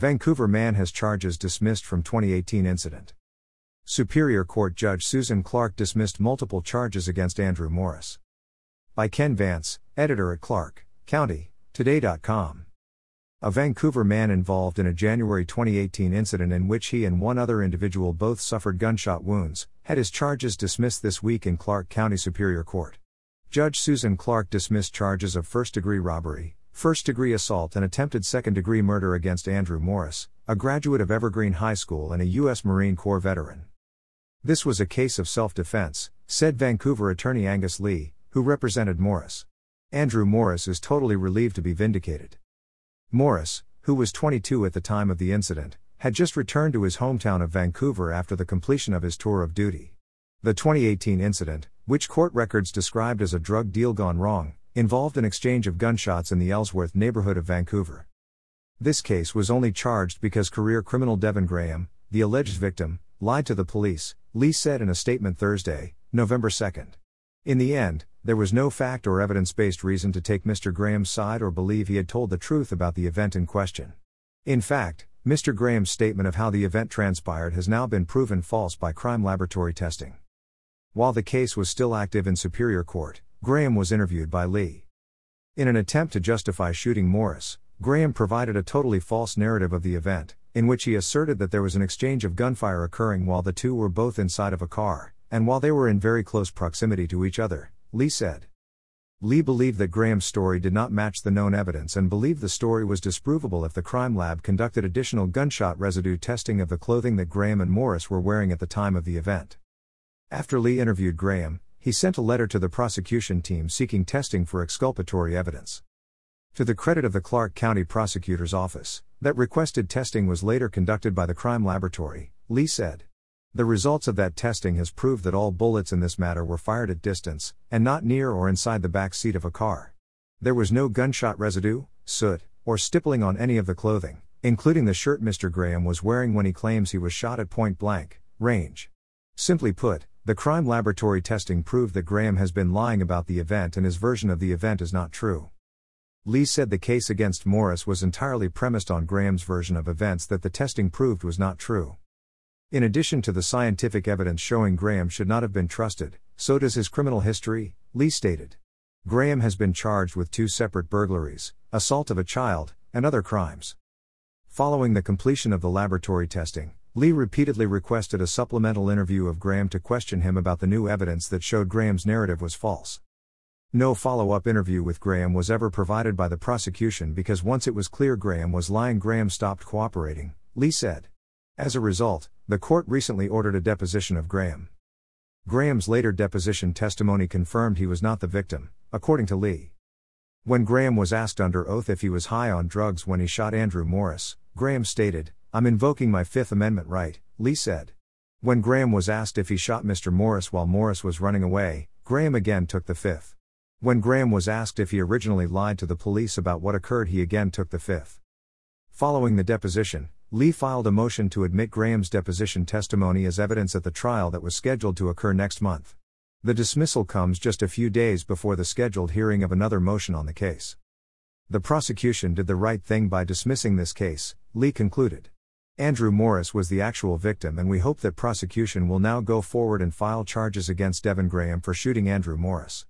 Vancouver man has charges dismissed from 2018 incident. Superior Court Judge Susan Clark dismissed multiple charges against Andrew Morris. By Ken Vance, editor at Clark County, Today.com. A Vancouver man involved in a January 2018 incident in which he and one other individual both suffered gunshot wounds had his charges dismissed this week in Clark County Superior Court. Judge Susan Clark dismissed charges of first degree robbery, first degree assault and attempted second degree murder against Andrew Morris, a graduate of Evergreen High School and a U.S. Marine Corps veteran. This was a case of self defense, said Vancouver attorney Angus Lee, who represented Morris. Andrew Morris is totally relieved to be vindicated. Morris, who was 22 at the time of the incident, had just returned to his hometown of Vancouver after the completion of his tour of duty. The 2018 incident, which court records described as a drug deal gone wrong, involved an exchange of gunshots in the Ellsworth neighborhood of Vancouver. This case was only charged because career criminal Devin Graham, the alleged victim, lied to the police, Lee said in a statement Thursday, November 2. In the end, there was no fact or evidence based reason to take Mr. Graham's side or believe he had told the truth about the event in question. In fact, Mr. Graham's statement of how the event transpired has now been proven false by crime laboratory testing. While the case was still active in Superior Court, Graham was interviewed by Lee. In an attempt to justify shooting Morris, Graham provided a totally false narrative of the event, in which he asserted that there was an exchange of gunfire occurring while the two were both inside of a car, and while they were in very close proximity to each other, Lee said. Lee believed that Graham's story did not match the known evidence and believed the story was disprovable if the crime lab conducted additional gunshot residue testing of the clothing that Graham and Morris were wearing at the time of the event. After Lee interviewed Graham, he sent a letter to the prosecution team seeking testing for exculpatory evidence. To the credit of the Clark County Prosecutor's Office, that requested testing was later conducted by the crime laboratory, Lee said. The results of that testing has proved that all bullets in this matter were fired at distance, and not near or inside the back seat of a car. There was no gunshot residue, soot, or stippling on any of the clothing, including the shirt Mr. Graham was wearing when he claims he was shot at point blank range. Simply put, the crime laboratory testing proved that Graham has been lying about the event and his version of the event is not true. Lee said the case against Morris was entirely premised on Graham's version of events that the testing proved was not true. In addition to the scientific evidence showing Graham should not have been trusted, so does his criminal history, Lee stated. Graham has been charged with two separate burglaries, assault of a child, and other crimes. Following the completion of the laboratory testing, Lee repeatedly requested a supplemental interview of Graham to question him about the new evidence that showed Graham's narrative was false. No follow up interview with Graham was ever provided by the prosecution because once it was clear Graham was lying, Graham stopped cooperating, Lee said. As a result, the court recently ordered a deposition of Graham. Graham's later deposition testimony confirmed he was not the victim, according to Lee. When Graham was asked under oath if he was high on drugs when he shot Andrew Morris, Graham stated, I'm invoking my Fifth Amendment right, Lee said. When Graham was asked if he shot Mr. Morris while Morris was running away, Graham again took the Fifth. When Graham was asked if he originally lied to the police about what occurred, he again took the Fifth. Following the deposition, Lee filed a motion to admit Graham's deposition testimony as evidence at the trial that was scheduled to occur next month. The dismissal comes just a few days before the scheduled hearing of another motion on the case. The prosecution did the right thing by dismissing this case, Lee concluded. Andrew Morris was the actual victim, and we hope that prosecution will now go forward and file charges against Devin Graham for shooting Andrew Morris.